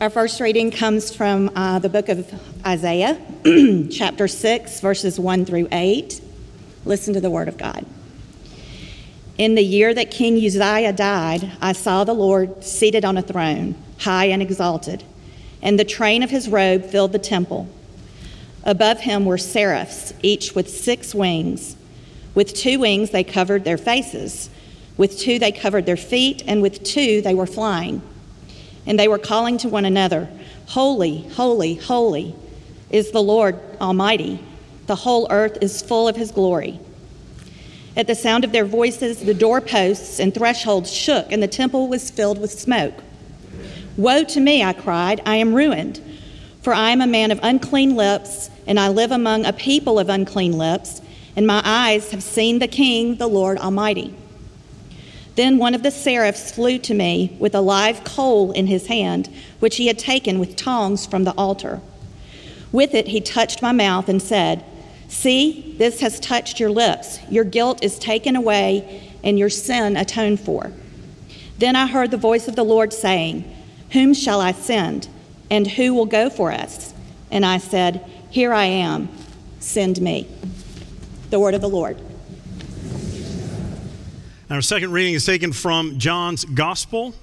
Our first reading comes from uh, the book of Isaiah, chapter 6, verses 1 through 8. Listen to the word of God. In the year that King Uzziah died, I saw the Lord seated on a throne, high and exalted, and the train of his robe filled the temple. Above him were seraphs, each with six wings. With two wings they covered their faces, with two they covered their feet, and with two they were flying. And they were calling to one another, Holy, holy, holy is the Lord Almighty. The whole earth is full of his glory. At the sound of their voices, the doorposts and thresholds shook, and the temple was filled with smoke. Woe to me, I cried, I am ruined, for I am a man of unclean lips, and I live among a people of unclean lips, and my eyes have seen the King, the Lord Almighty. Then one of the seraphs flew to me with a live coal in his hand, which he had taken with tongs from the altar. With it, he touched my mouth and said, See, this has touched your lips. Your guilt is taken away, and your sin atoned for. Then I heard the voice of the Lord saying, Whom shall I send? And who will go for us? And I said, Here I am, send me. The word of the Lord. Our second reading is taken from John's Gospel.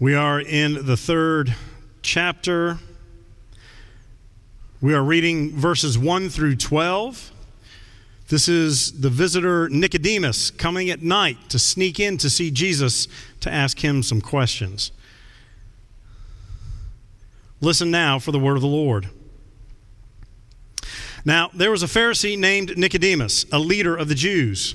We are in the third chapter. We are reading verses 1 through 12. This is the visitor Nicodemus coming at night to sneak in to see Jesus to ask him some questions. Listen now for the word of the Lord. Now, there was a Pharisee named Nicodemus, a leader of the Jews.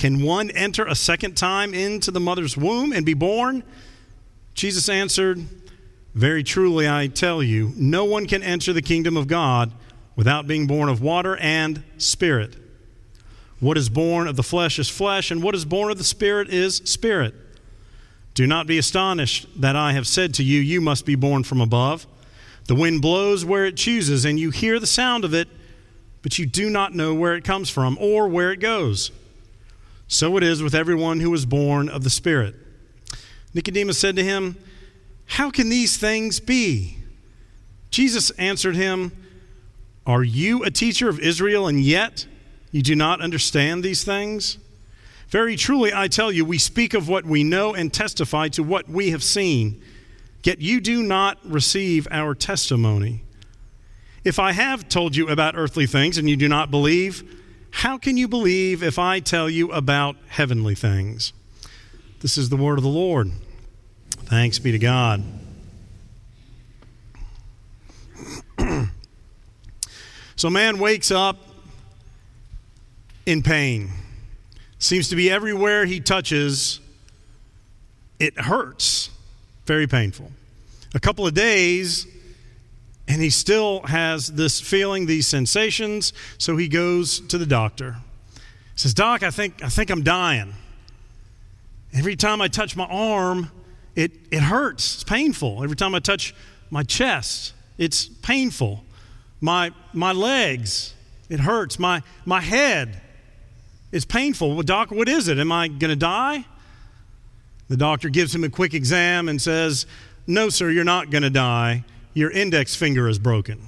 Can one enter a second time into the mother's womb and be born? Jesus answered, Very truly I tell you, no one can enter the kingdom of God without being born of water and spirit. What is born of the flesh is flesh, and what is born of the spirit is spirit. Do not be astonished that I have said to you, You must be born from above. The wind blows where it chooses, and you hear the sound of it, but you do not know where it comes from or where it goes. So it is with everyone who is born of the Spirit. Nicodemus said to him, How can these things be? Jesus answered him, Are you a teacher of Israel, and yet you do not understand these things? Very truly, I tell you, we speak of what we know and testify to what we have seen, yet you do not receive our testimony. If I have told you about earthly things and you do not believe, how can you believe if I tell you about heavenly things? This is the word of the Lord. Thanks be to God. so, man wakes up in pain. Seems to be everywhere he touches, it hurts. Very painful. A couple of days, and he still has this feeling, these sensations, so he goes to the doctor. He says, Doc, I think, I think I'm dying. Every time I touch my arm, it, it hurts. It's painful. Every time I touch my chest, it's painful. My, my legs, it hurts. My, my head is painful. Well, doc, what is it? Am I going to die? The doctor gives him a quick exam and says, No, sir, you're not going to die your index finger is broken.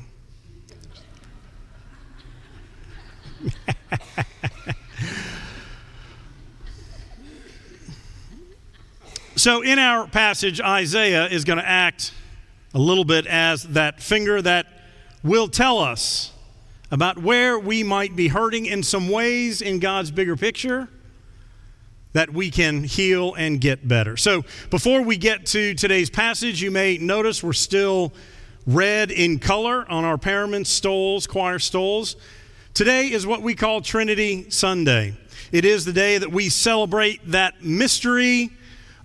So, in our passage, Isaiah is going to act a little bit as that finger that will tell us about where we might be hurting in some ways in God's bigger picture that we can heal and get better. So, before we get to today's passage, you may notice we're still red in color on our parament stoles, choir stoles. Today is what we call Trinity Sunday. It is the day that we celebrate that mystery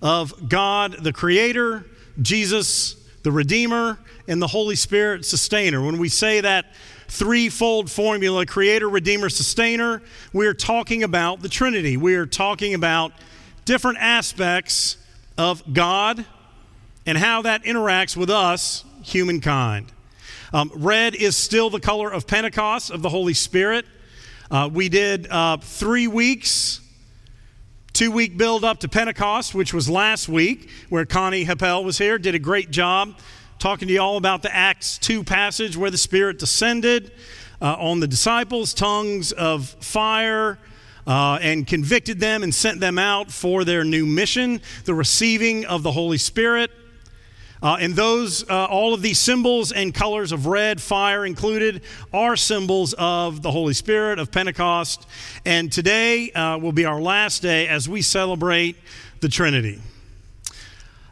of God the Creator, Jesus the Redeemer, and the Holy Spirit Sustainer. When we say that threefold formula Creator, Redeemer, Sustainer we're talking about the Trinity. We are talking about different aspects of God and how that interacts with us, humankind. Um, red is still the color of Pentecost, of the Holy Spirit. Uh, we did uh, three weeks, two week build up to Pentecost, which was last week, where Connie Happel was here, did a great job talking to you all about the Acts 2 passage where the Spirit descended uh, on the disciples, tongues of fire. Uh, and convicted them and sent them out for their new mission, the receiving of the Holy Spirit. Uh, and those, uh, all of these symbols and colors of red, fire included, are symbols of the Holy Spirit, of Pentecost. And today uh, will be our last day as we celebrate the Trinity.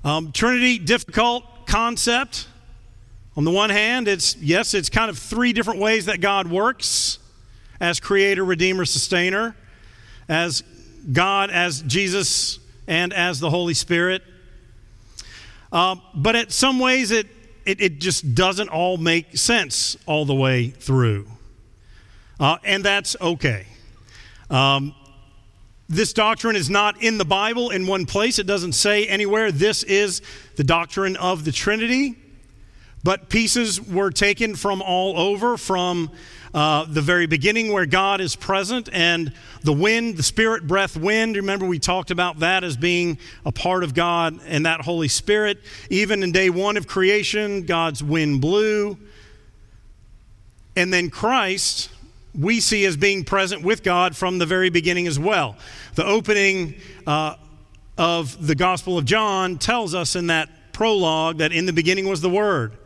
Um, Trinity, difficult concept. On the one hand, it's, yes, it's kind of three different ways that God works as creator, redeemer, sustainer, as God, as Jesus, and as the Holy Spirit. Uh, but in some ways, it, it, it, just doesn't all make sense all the way through. Uh, and that's okay. Um, this doctrine is not in the Bible in one place. It doesn't say anywhere this is the doctrine of the Trinity. But pieces were taken from all over, from uh, the very beginning where God is present, and the wind, the spirit breath wind. Remember, we talked about that as being a part of God and that Holy Spirit. Even in day one of creation, God's wind blew. And then Christ, we see as being present with God from the very beginning as well. The opening uh, of the Gospel of John tells us in that prologue that in the beginning was the Word.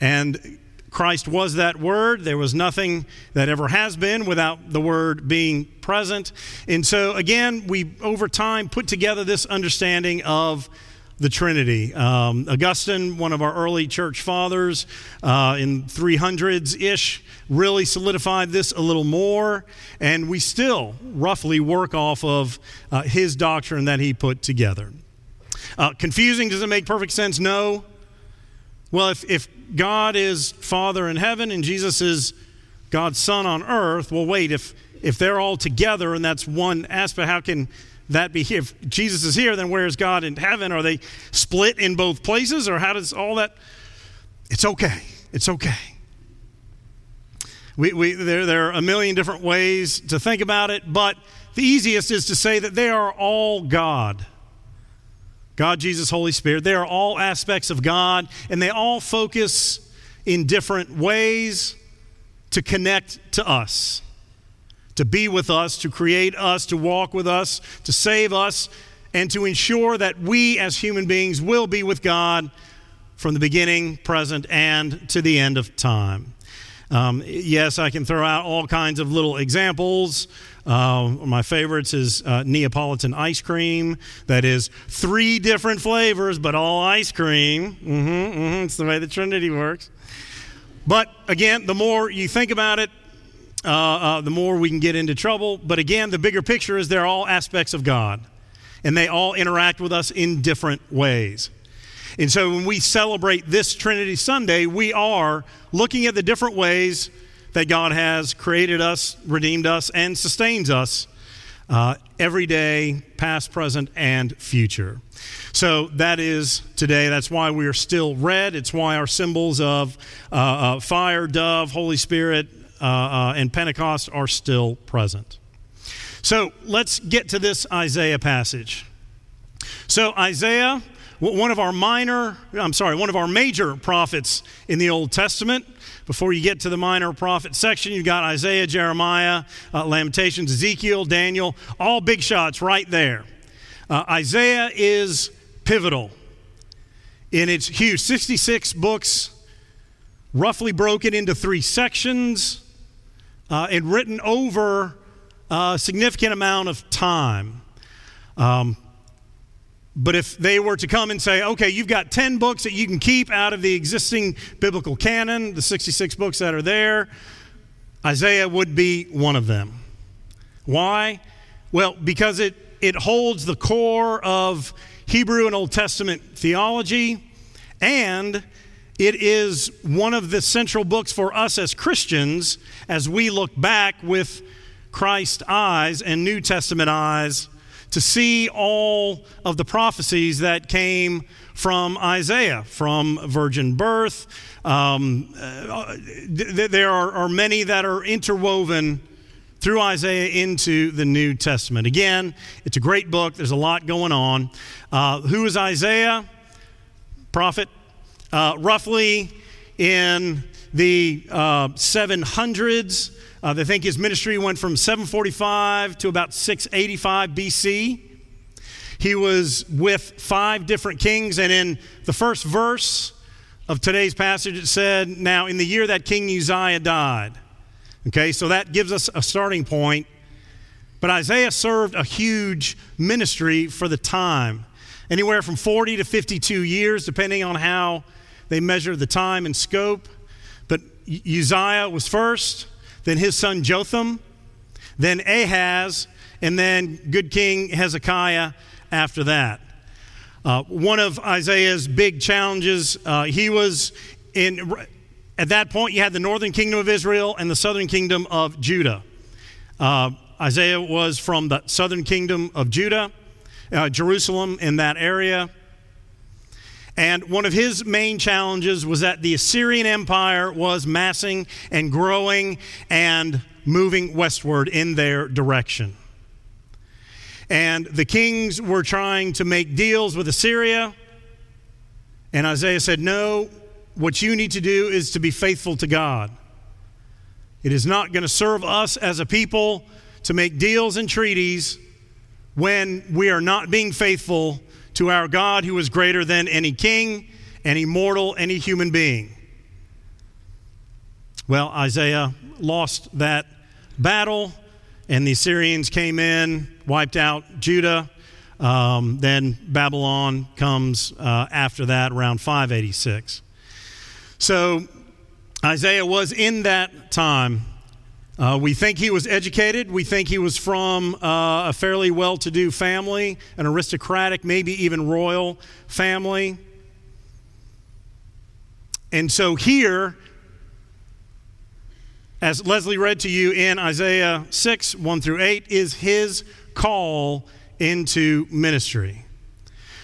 And Christ was that Word. There was nothing that ever has been without the Word being present. And so, again, we over time put together this understanding of the Trinity. Um, Augustine, one of our early church fathers uh, in 300s ish, really solidified this a little more, and we still roughly work off of uh, his doctrine that he put together. Uh, confusing? Does it make perfect sense? No. Well, if, if God is Father in heaven and Jesus is God's Son on earth, well, wait, if, if they're all together and that's one aspect, how can that be here? If Jesus is here, then where is God in heaven? Are they split in both places or how does all that? It's okay. It's okay. We, we, there, there are a million different ways to think about it, but the easiest is to say that they are all God. God, Jesus, Holy Spirit. They are all aspects of God, and they all focus in different ways to connect to us, to be with us, to create us, to walk with us, to save us, and to ensure that we as human beings will be with God from the beginning, present, and to the end of time. Um, yes, I can throw out all kinds of little examples. Uh, my favorites is uh, Neapolitan ice cream. That is three different flavors, but all ice cream. Mm-hmm, mm-hmm, it's the way the Trinity works. But again, the more you think about it, uh, uh, the more we can get into trouble. But again, the bigger picture is they're all aspects of God, and they all interact with us in different ways. And so when we celebrate this Trinity Sunday, we are looking at the different ways that God has created us, redeemed us, and sustains us uh, every day, past, present, and future. So that is today. That's why we are still red. It's why our symbols of uh, uh, fire, dove, Holy Spirit, uh, uh, and Pentecost are still present. So let's get to this Isaiah passage. So, Isaiah, one of our minor, I'm sorry, one of our major prophets in the Old Testament, before you get to the minor prophet section, you've got Isaiah, Jeremiah, uh, Lamentations, Ezekiel, Daniel, all big shots right there. Uh, Isaiah is pivotal. And it's huge 66 books, roughly broken into three sections, uh, and written over a significant amount of time. Um, but if they were to come and say, okay, you've got 10 books that you can keep out of the existing biblical canon, the 66 books that are there, Isaiah would be one of them. Why? Well, because it, it holds the core of Hebrew and Old Testament theology, and it is one of the central books for us as Christians as we look back with Christ eyes and New Testament eyes to see all of the prophecies that came from Isaiah, from virgin birth. Um, uh, th- there are, are many that are interwoven through Isaiah into the New Testament. Again, it's a great book. There's a lot going on. Uh, who is Isaiah? Prophet. Uh, roughly in the uh, 700s, uh, they think his ministry went from 745 to about 685 BC. He was with five different kings, and in the first verse of today's passage, it said, Now, in the year that King Uzziah died. Okay, so that gives us a starting point. But Isaiah served a huge ministry for the time, anywhere from 40 to 52 years, depending on how they measure the time and scope. Uzziah was first then his son Jotham, then Ahaz, and then good King Hezekiah after that. Uh, one of Isaiah's big challenges, uh, he was in, at that point, you had the northern kingdom of Israel and the southern kingdom of Judah. Uh, Isaiah was from the southern kingdom of Judah, uh, Jerusalem, in that area. And one of his main challenges was that the Assyrian Empire was massing and growing and moving westward in their direction. And the kings were trying to make deals with Assyria. And Isaiah said, No, what you need to do is to be faithful to God. It is not going to serve us as a people to make deals and treaties when we are not being faithful to our God who is greater than any king, any mortal, any human being. Well, Isaiah lost that battle, and the Assyrians came in, wiped out Judah. Um, then Babylon comes uh, after that, around 586. So Isaiah was in that time uh, we think he was educated. We think he was from uh, a fairly well to do family, an aristocratic, maybe even royal family. And so, here, as Leslie read to you in Isaiah 6 1 through 8, is his call into ministry.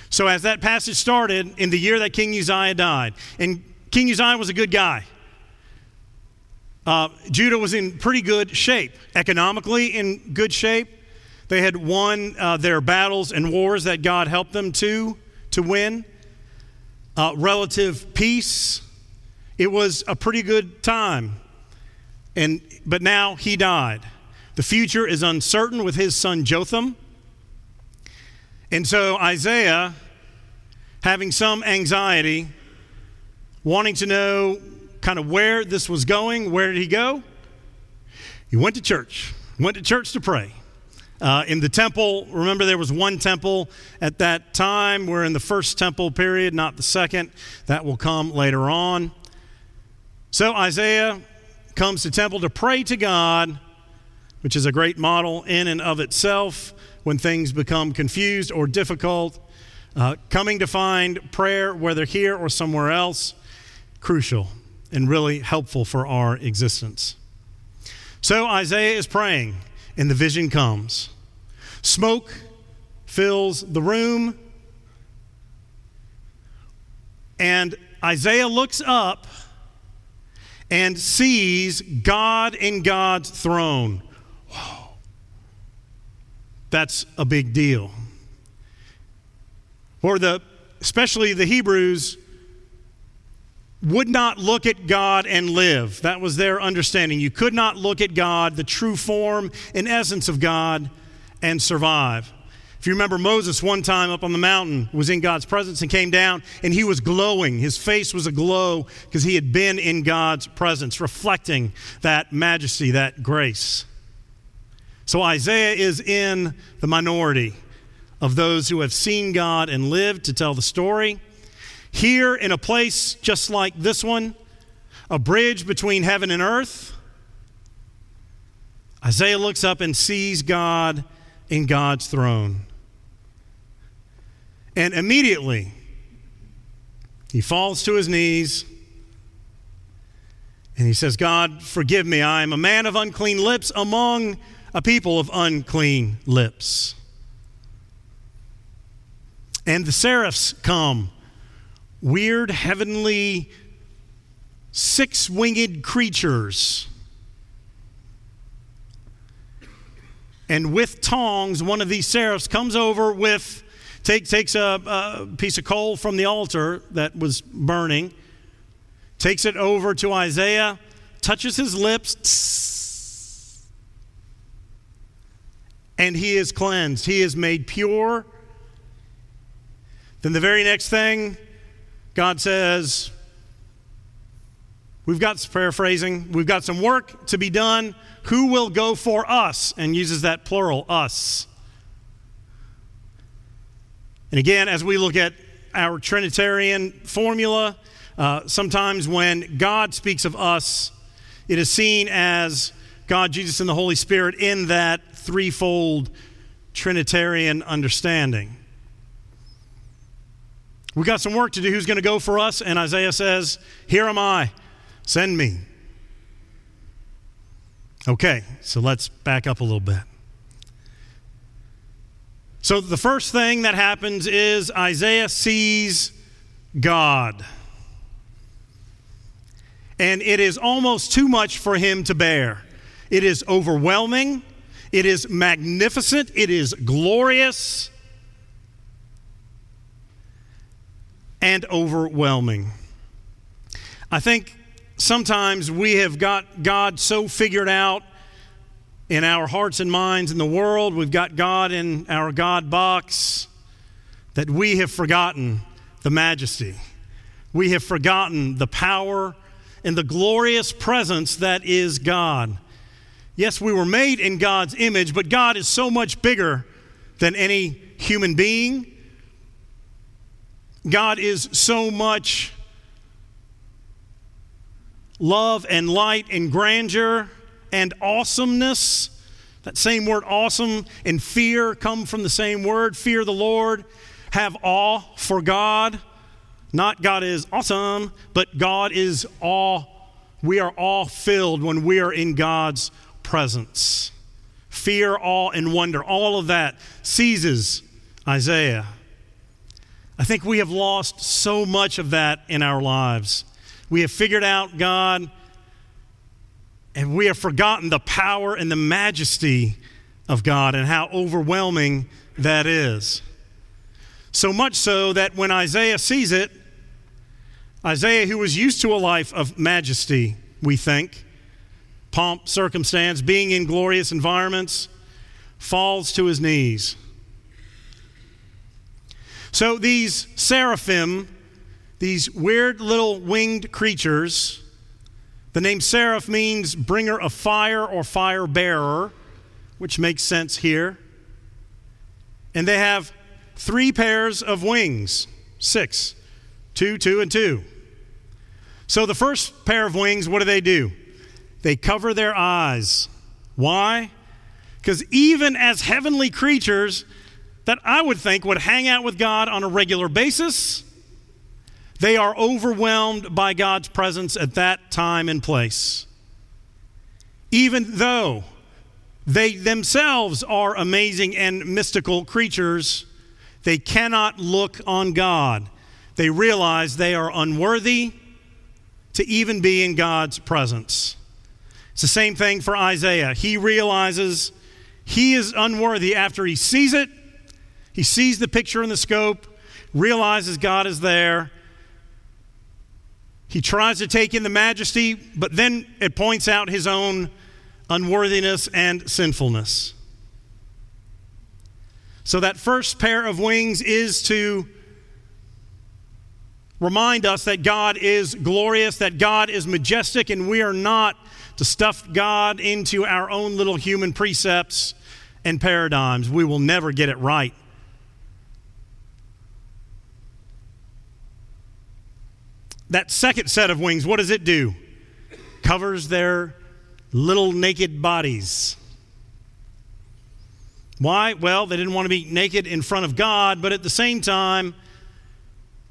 So, as that passage started, in the year that King Uzziah died, and King Uzziah was a good guy. Uh, Judah was in pretty good shape, economically in good shape. They had won uh, their battles and wars that God helped them to to win. Uh, relative peace. It was a pretty good time. And but now he died. The future is uncertain with his son Jotham. And so Isaiah, having some anxiety, wanting to know kind of where this was going. Where did he go? He went to church, went to church to pray. Uh, in the temple, remember there was one temple at that time. We're in the first temple period, not the second. That will come later on. So Isaiah comes to temple to pray to God, which is a great model in and of itself when things become confused or difficult. Uh, coming to find prayer, whether here or somewhere else, crucial and really helpful for our existence. So Isaiah is praying, and the vision comes. Smoke fills the room, and Isaiah looks up and sees God in God's throne. Whoa. That's a big deal. For the especially the Hebrews, would not look at God and live. That was their understanding. You could not look at God, the true form and essence of God, and survive. If you remember, Moses one time up on the mountain was in God's presence and came down, and he was glowing. His face was aglow because he had been in God's presence, reflecting that majesty, that grace. So Isaiah is in the minority of those who have seen God and lived to tell the story. Here, in a place just like this one, a bridge between heaven and earth, Isaiah looks up and sees God in God's throne. And immediately, he falls to his knees and he says, God, forgive me. I am a man of unclean lips among a people of unclean lips. And the seraphs come, weird, heavenly, six winged creatures. And with tongs, one of these seraphs comes over with Take, takes a, a piece of coal from the altar that was burning, takes it over to Isaiah, touches his lips, and he is cleansed. He is made pure. Then the very next thing, God says, We've got paraphrasing, we've got some work to be done. Who will go for us? And uses that plural, us. And again, as we look at our Trinitarian formula, uh, sometimes when God speaks of us, it is seen as God, Jesus, and the Holy Spirit in that threefold Trinitarian understanding. We got some work to do. Who's going to go for us? And Isaiah says, Here am I, send me. Okay, so let's back up a little bit. So the first thing that happens is Isaiah sees God. And it is almost too much for him to bear. It is overwhelming, it is magnificent, it is glorious, and overwhelming. I think sometimes we have got God so figured out in our hearts and minds in the world. We've got God in our God box that we have forgotten the majesty. We have forgotten the power and the glorious presence that is God. Yes, we were made in God's image, but God is so much bigger than any human being. God is so much love and light and grandeur and awesomeness. That same word, awesome, and fear come from the same word. Fear the Lord. Have awe for God. Not God is awesome, but God is awe. We are all filled when we are in God's presence. Fear, awe, and wonder, all of that seizes Isaiah. I think we have lost so much of that in our lives. We have figured out God and we have forgotten the power and the majesty of God and how overwhelming that is. So much so that when Isaiah sees it, Isaiah, who was used to a life of majesty, we think, pomp, circumstance, being in glorious environments, falls to his knees. So these seraphim, these weird little winged creatures, the name seraph means bringer of fire or fire bearer, which makes sense here. And they have three pairs of wings six, two, two, and two. So the first pair of wings, what do they do? They cover their eyes. Why? Because even as heavenly creatures that I would think would hang out with God on a regular basis, they are overwhelmed by God's presence at that time and place. Even though they themselves are amazing and mystical creatures, they cannot look on God. They realize they are unworthy to even be in God's presence. It's the same thing for Isaiah. He realizes he is unworthy after he sees it. He sees the picture in the scope, realizes God is there, he tries to take in the majesty, but then it points out his own unworthiness and sinfulness. So, that first pair of wings is to remind us that God is glorious, that God is majestic, and we are not to stuff God into our own little human precepts and paradigms. We will never get it right. That second set of wings, what does it do? Covers their little naked bodies. Why? Well, they didn't want to be naked in front of God, but at the same time,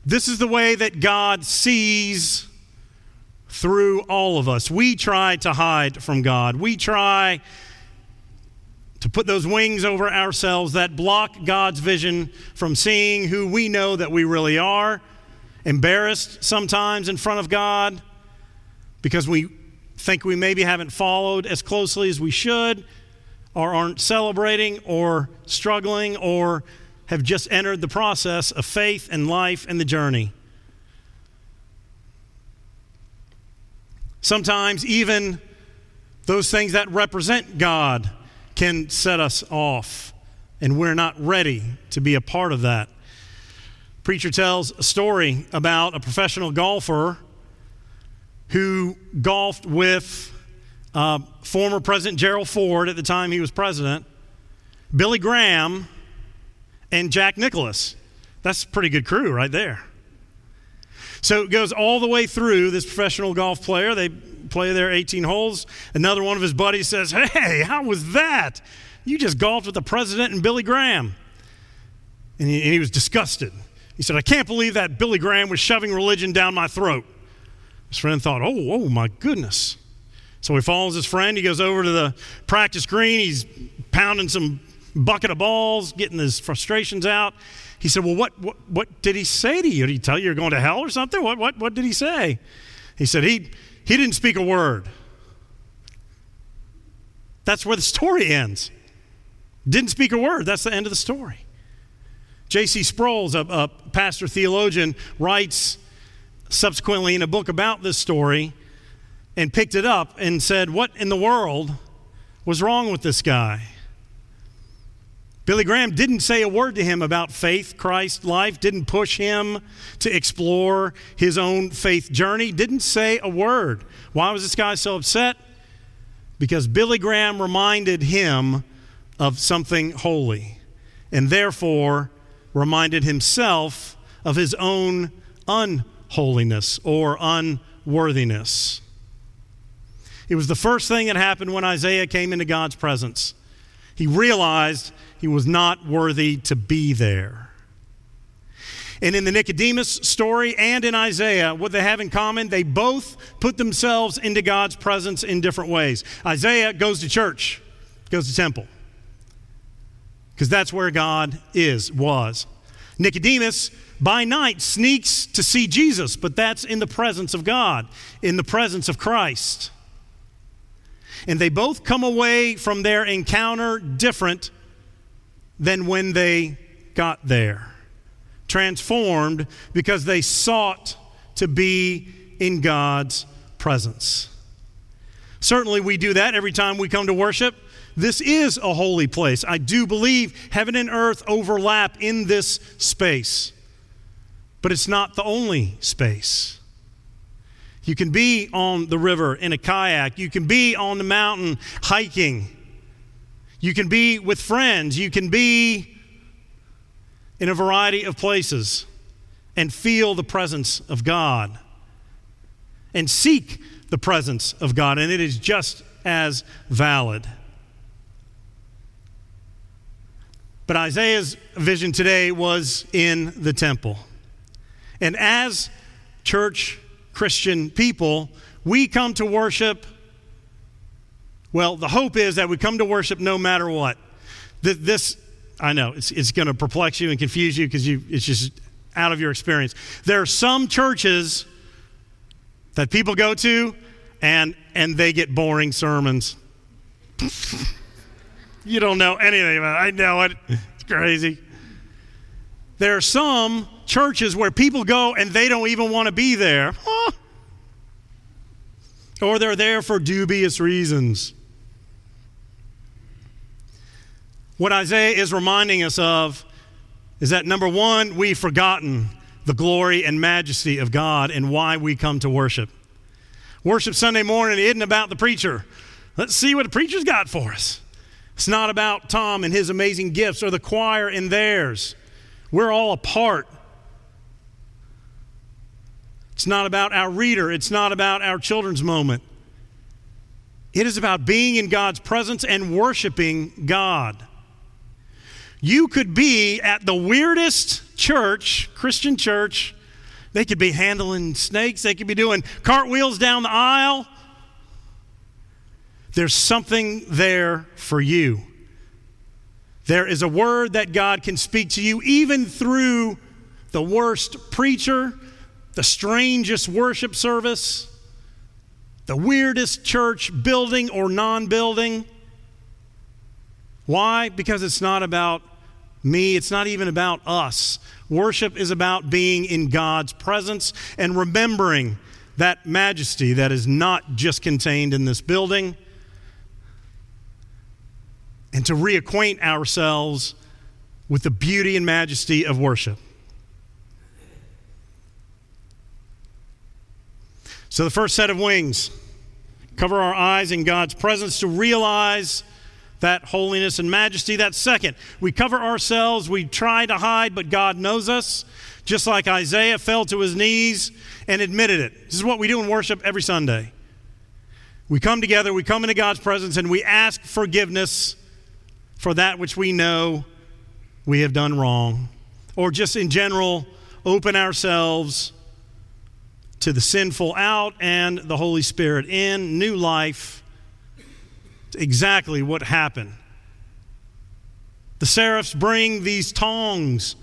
this is the way that God sees through all of us. We try to hide from God. We try to put those wings over ourselves that block God's vision from seeing who we know that we really are, embarrassed sometimes in front of God because we think we maybe haven't followed as closely as we should, or aren't celebrating, or struggling, or have just entered the process of faith and life and the journey. Sometimes, even those things that represent God can set us off, and we're not ready to be a part of that. Preacher tells a story about a professional golfer who golfed with uh, former President Gerald Ford at the time he was president, Billy Graham, and Jack Nicklaus. That's a pretty good crew right there. So it goes all the way through this professional golf player. They play their 18 holes. Another one of his buddies says, Hey, how was that? You just golfed with the president and Billy Graham. And he, and he was disgusted. He said, I can't believe that Billy Graham was shoving religion down my throat. His friend thought, Oh, oh my goodness. So he follows his friend. He goes over to the practice green. He's pounding some bucket of balls, getting his frustrations out. He said, Well, what, what, what did he say to you? Did he tell you you're going to hell or something? What, what, what did he say? He said, he, he didn't speak a word. That's where the story ends. Didn't speak a word. That's the end of the story. J.C. Sproles, a, a pastor theologian, writes subsequently in a book about this story and picked it up and said, What in the world was wrong with this guy? Billy Graham didn't say a word to him about faith, Christ life, didn't push him to explore his own faith journey, didn't say a word. Why was this guy so upset? Because Billy Graham reminded him of something holy and therefore reminded himself of his own unholiness or unworthiness. It was the first thing that happened when Isaiah came into God's presence. He realized he was not worthy to be there. And in the Nicodemus story and in Isaiah, what they have in common, they both put themselves into God's presence in different ways. Isaiah goes to church, goes to temple, because that's where God is, was. Nicodemus, by night, sneaks to see Jesus, but that's in the presence of God, in the presence of Christ. And they both come away from their encounter different than when they got there. Transformed because they sought to be in God's presence. Certainly, we do that every time we come to worship. This is a holy place. I do believe heaven and earth overlap in this space, but it's not the only space. You can be on the river in a kayak. You can be on the mountain hiking. You can be with friends. You can be in a variety of places and feel the presence of God and seek the presence of God. And it is just as valid. But Isaiah's vision today was in the temple. And as church Christian people, we come to worship. Well, the hope is that we come to worship no matter what. This, I know, it's, it's going to perplex you and confuse you because you, it's just out of your experience. There are some churches that people go to and, and they get boring sermons. you don't know anything about it. I know it. It's crazy. There are some churches where people go and they don't even want to be there. Huh. Or they're there for dubious reasons. What Isaiah is reminding us of is that number one, we've forgotten the glory and majesty of God and why we come to worship. Worship Sunday morning isn't about the preacher. Let's see what the preacher's got for us. It's not about Tom and his amazing gifts or the choir and theirs. We're all a part. It's not about our reader, it's not about our children's moment. It is about being in God's presence and worshiping God. You could be at the weirdest church, Christian church. They could be handling snakes, they could be doing cartwheels down the aisle. There's something there for you. There is a word that God can speak to you even through the worst preacher, the strangest worship service, the weirdest church building or non building. Why? Because it's not about me, it's not even about us. Worship is about being in God's presence and remembering that majesty that is not just contained in this building, and to reacquaint ourselves with the beauty and majesty of worship. So, the first set of wings cover our eyes in God's presence to realize that holiness and majesty. That second, we cover ourselves, we try to hide, but God knows us, just like Isaiah fell to his knees and admitted it. This is what we do in worship every Sunday. We come together, we come into God's presence, and we ask forgiveness for that which we know we have done wrong, or just in general, open ourselves to the sinful out and the Holy Spirit in, new life exactly what happened. The seraphs bring these tongs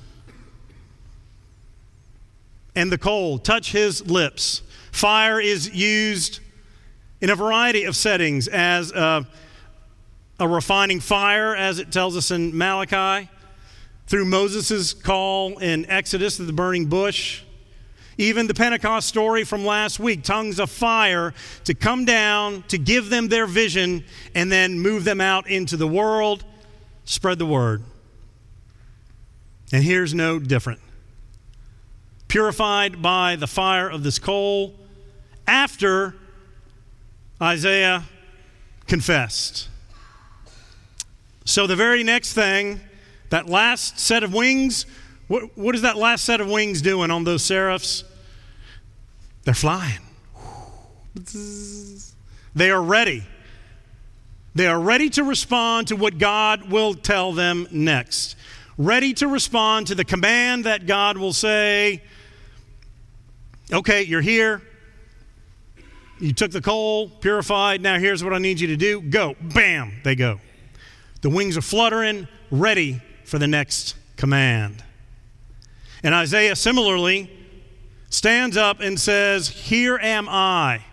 and the coal, touch his lips. Fire is used in a variety of settings as a, a refining fire, as it tells us in Malachi, through Moses' call in Exodus to the burning bush. Even the Pentecost story from last week tongues of fire to come down, to give them their vision, and then move them out into the world, spread the word. And here's no different. Purified by the fire of this coal after Isaiah confessed. So, the very next thing, that last set of wings what, what is that last set of wings doing on those seraphs? They're flying. They are ready. They are ready to respond to what God will tell them next. Ready to respond to the command that God will say, okay, you're here. You took the coal, purified. Now here's what I need you to do. Go. Bam, they go. The wings are fluttering, ready for the next command. And Isaiah similarly stands up and says, Here am I.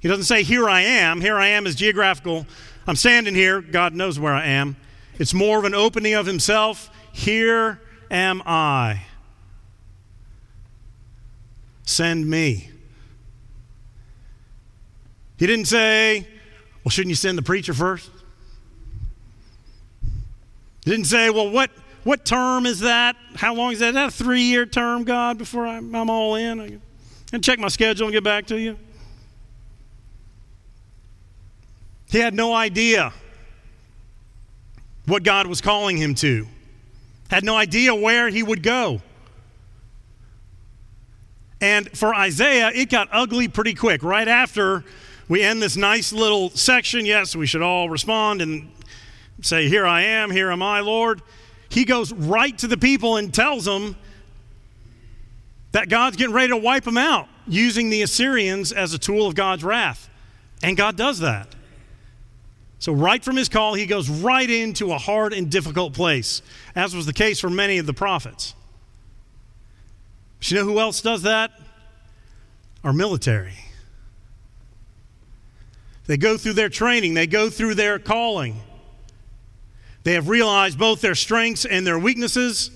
He doesn't say, Here I am. Here I am is geographical. I'm standing here. God knows where I am. It's more of an opening of himself. Here am I. Send me. He didn't say, Well, shouldn't you send the preacher first? Didn't say, Well, what, what term is that? How long is that? Is that a three year term, God, before I'm, I'm all in? I can check my schedule and get back to you. He had no idea what God was calling him to, had no idea where he would go. And for Isaiah, it got ugly pretty quick. Right after we end this nice little section, yes, we should all respond and say, Here I am, here am I, Lord he goes right to the people and tells them that God's getting ready to wipe them out using the Assyrians as a tool of God's wrath. And God does that. So, right from his call, he goes right into a hard and difficult place, as was the case for many of the prophets. But you know who else does that? Our military. They go through their training, they go through their calling. They have realized both their strengths and their weaknesses.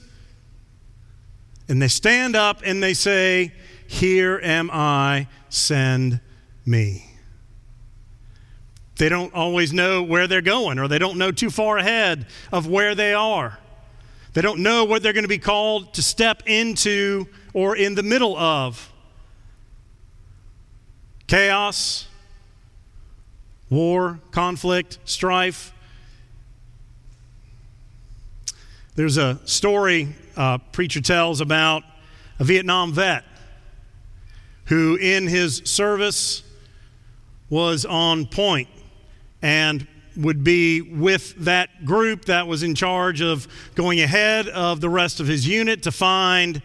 And they stand up and they say, Here am I, send me. They don't always know where they're going, or they don't know too far ahead of where they are. They don't know what they're going to be called to step into or in the middle of. Chaos, war, conflict, strife. There's a story a preacher tells about a Vietnam vet who, in his service, was on point and would be with that group that was in charge of going ahead of the rest of his unit to find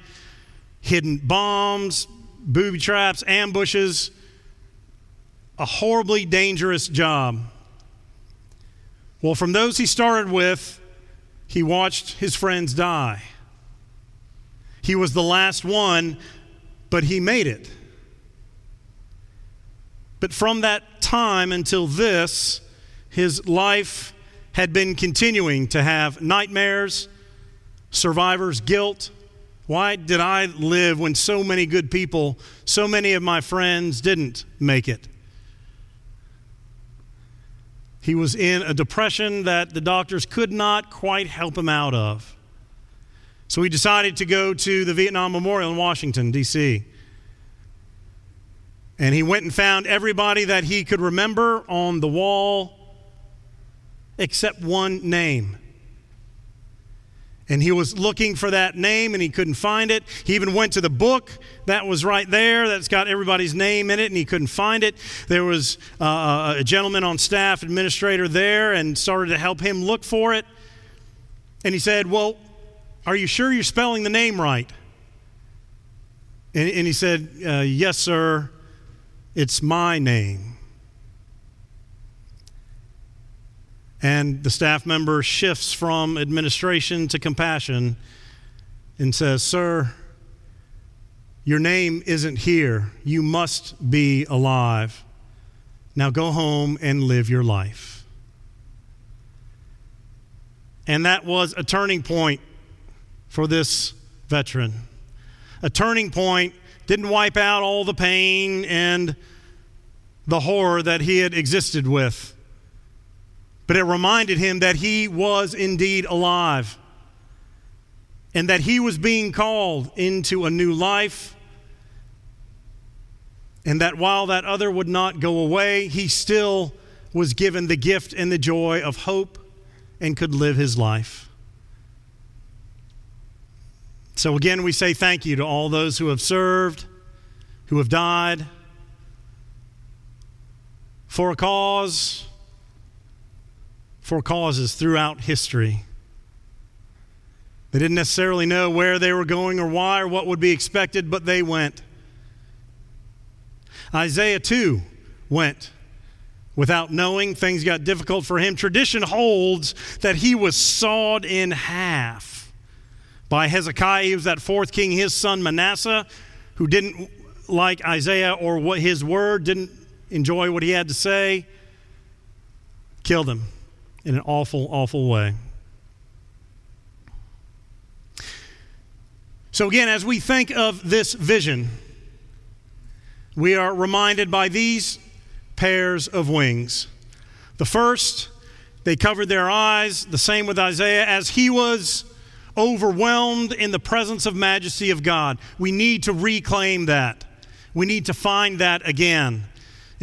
hidden bombs, booby traps, ambushes. A horribly dangerous job. Well, from those he started with, he watched his friends die. He was the last one, but he made it. But from that time until this, his life had been continuing to have nightmares, survivor's guilt. Why did I live when so many good people, so many of my friends didn't make it? He was in a depression that the doctors could not quite help him out of. So he decided to go to the Vietnam Memorial in Washington, D.C. And he went and found everybody that he could remember on the wall except one name. And he was looking for that name and he couldn't find it. He even went to the book that was right there that's got everybody's name in it and he couldn't find it. There was uh, a gentleman on staff, administrator there, and started to help him look for it. And he said, Well, are you sure you're spelling the name right? And, and he said, uh, Yes, sir. It's my name. And the staff member shifts from administration to compassion and says, Sir, your name isn't here. You must be alive. Now go home and live your life. And that was a turning point for this veteran. A turning point didn't wipe out all the pain and the horror that he had existed with but it reminded him that he was indeed alive and that he was being called into a new life. And that while that other would not go away, he still was given the gift and the joy of hope and could live his life. So, again, we say thank you to all those who have served, who have died for a cause for causes throughout history. They didn't necessarily know where they were going or why or what would be expected, but they went. Isaiah, too, went without knowing. Things got difficult for him. Tradition holds that he was sawed in half by Hezekiah. He was that fourth king, his son Manasseh, who didn't like Isaiah or what his word, didn't enjoy what he had to say, killed him in an awful, awful way. So, again, as we think of this vision, we are reminded by these pairs of wings. The first, they covered their eyes, the same with Isaiah, as he was overwhelmed in the presence of majesty of God. We need to reclaim that. We need to find that again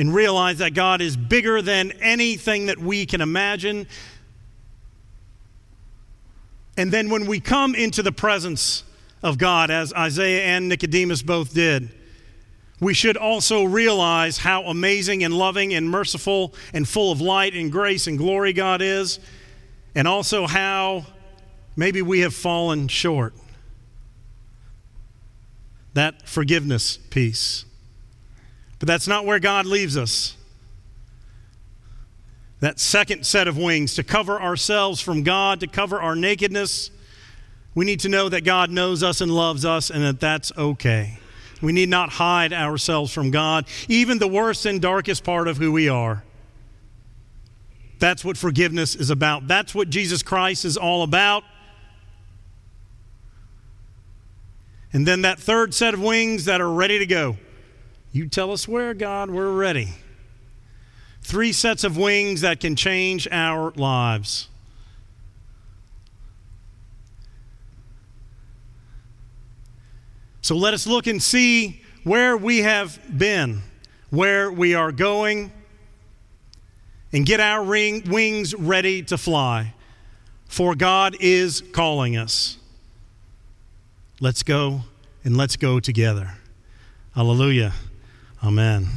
and realize that God is bigger than anything that we can imagine. And then when we come into the presence of God, as Isaiah and Nicodemus both did, we should also realize how amazing and loving and merciful and full of light and grace and glory God is, and also how maybe we have fallen short. That forgiveness piece. But that's not where God leaves us. That second set of wings to cover ourselves from God, to cover our nakedness, we need to know that God knows us and loves us and that that's okay. We need not hide ourselves from God, even the worst and darkest part of who we are. That's what forgiveness is about. That's what Jesus Christ is all about. And then that third set of wings that are ready to go. You tell us where, God, we're ready. Three sets of wings that can change our lives. So let us look and see where we have been, where we are going, and get our ring, wings ready to fly. For God is calling us. Let's go and let's go together. Hallelujah. Amen.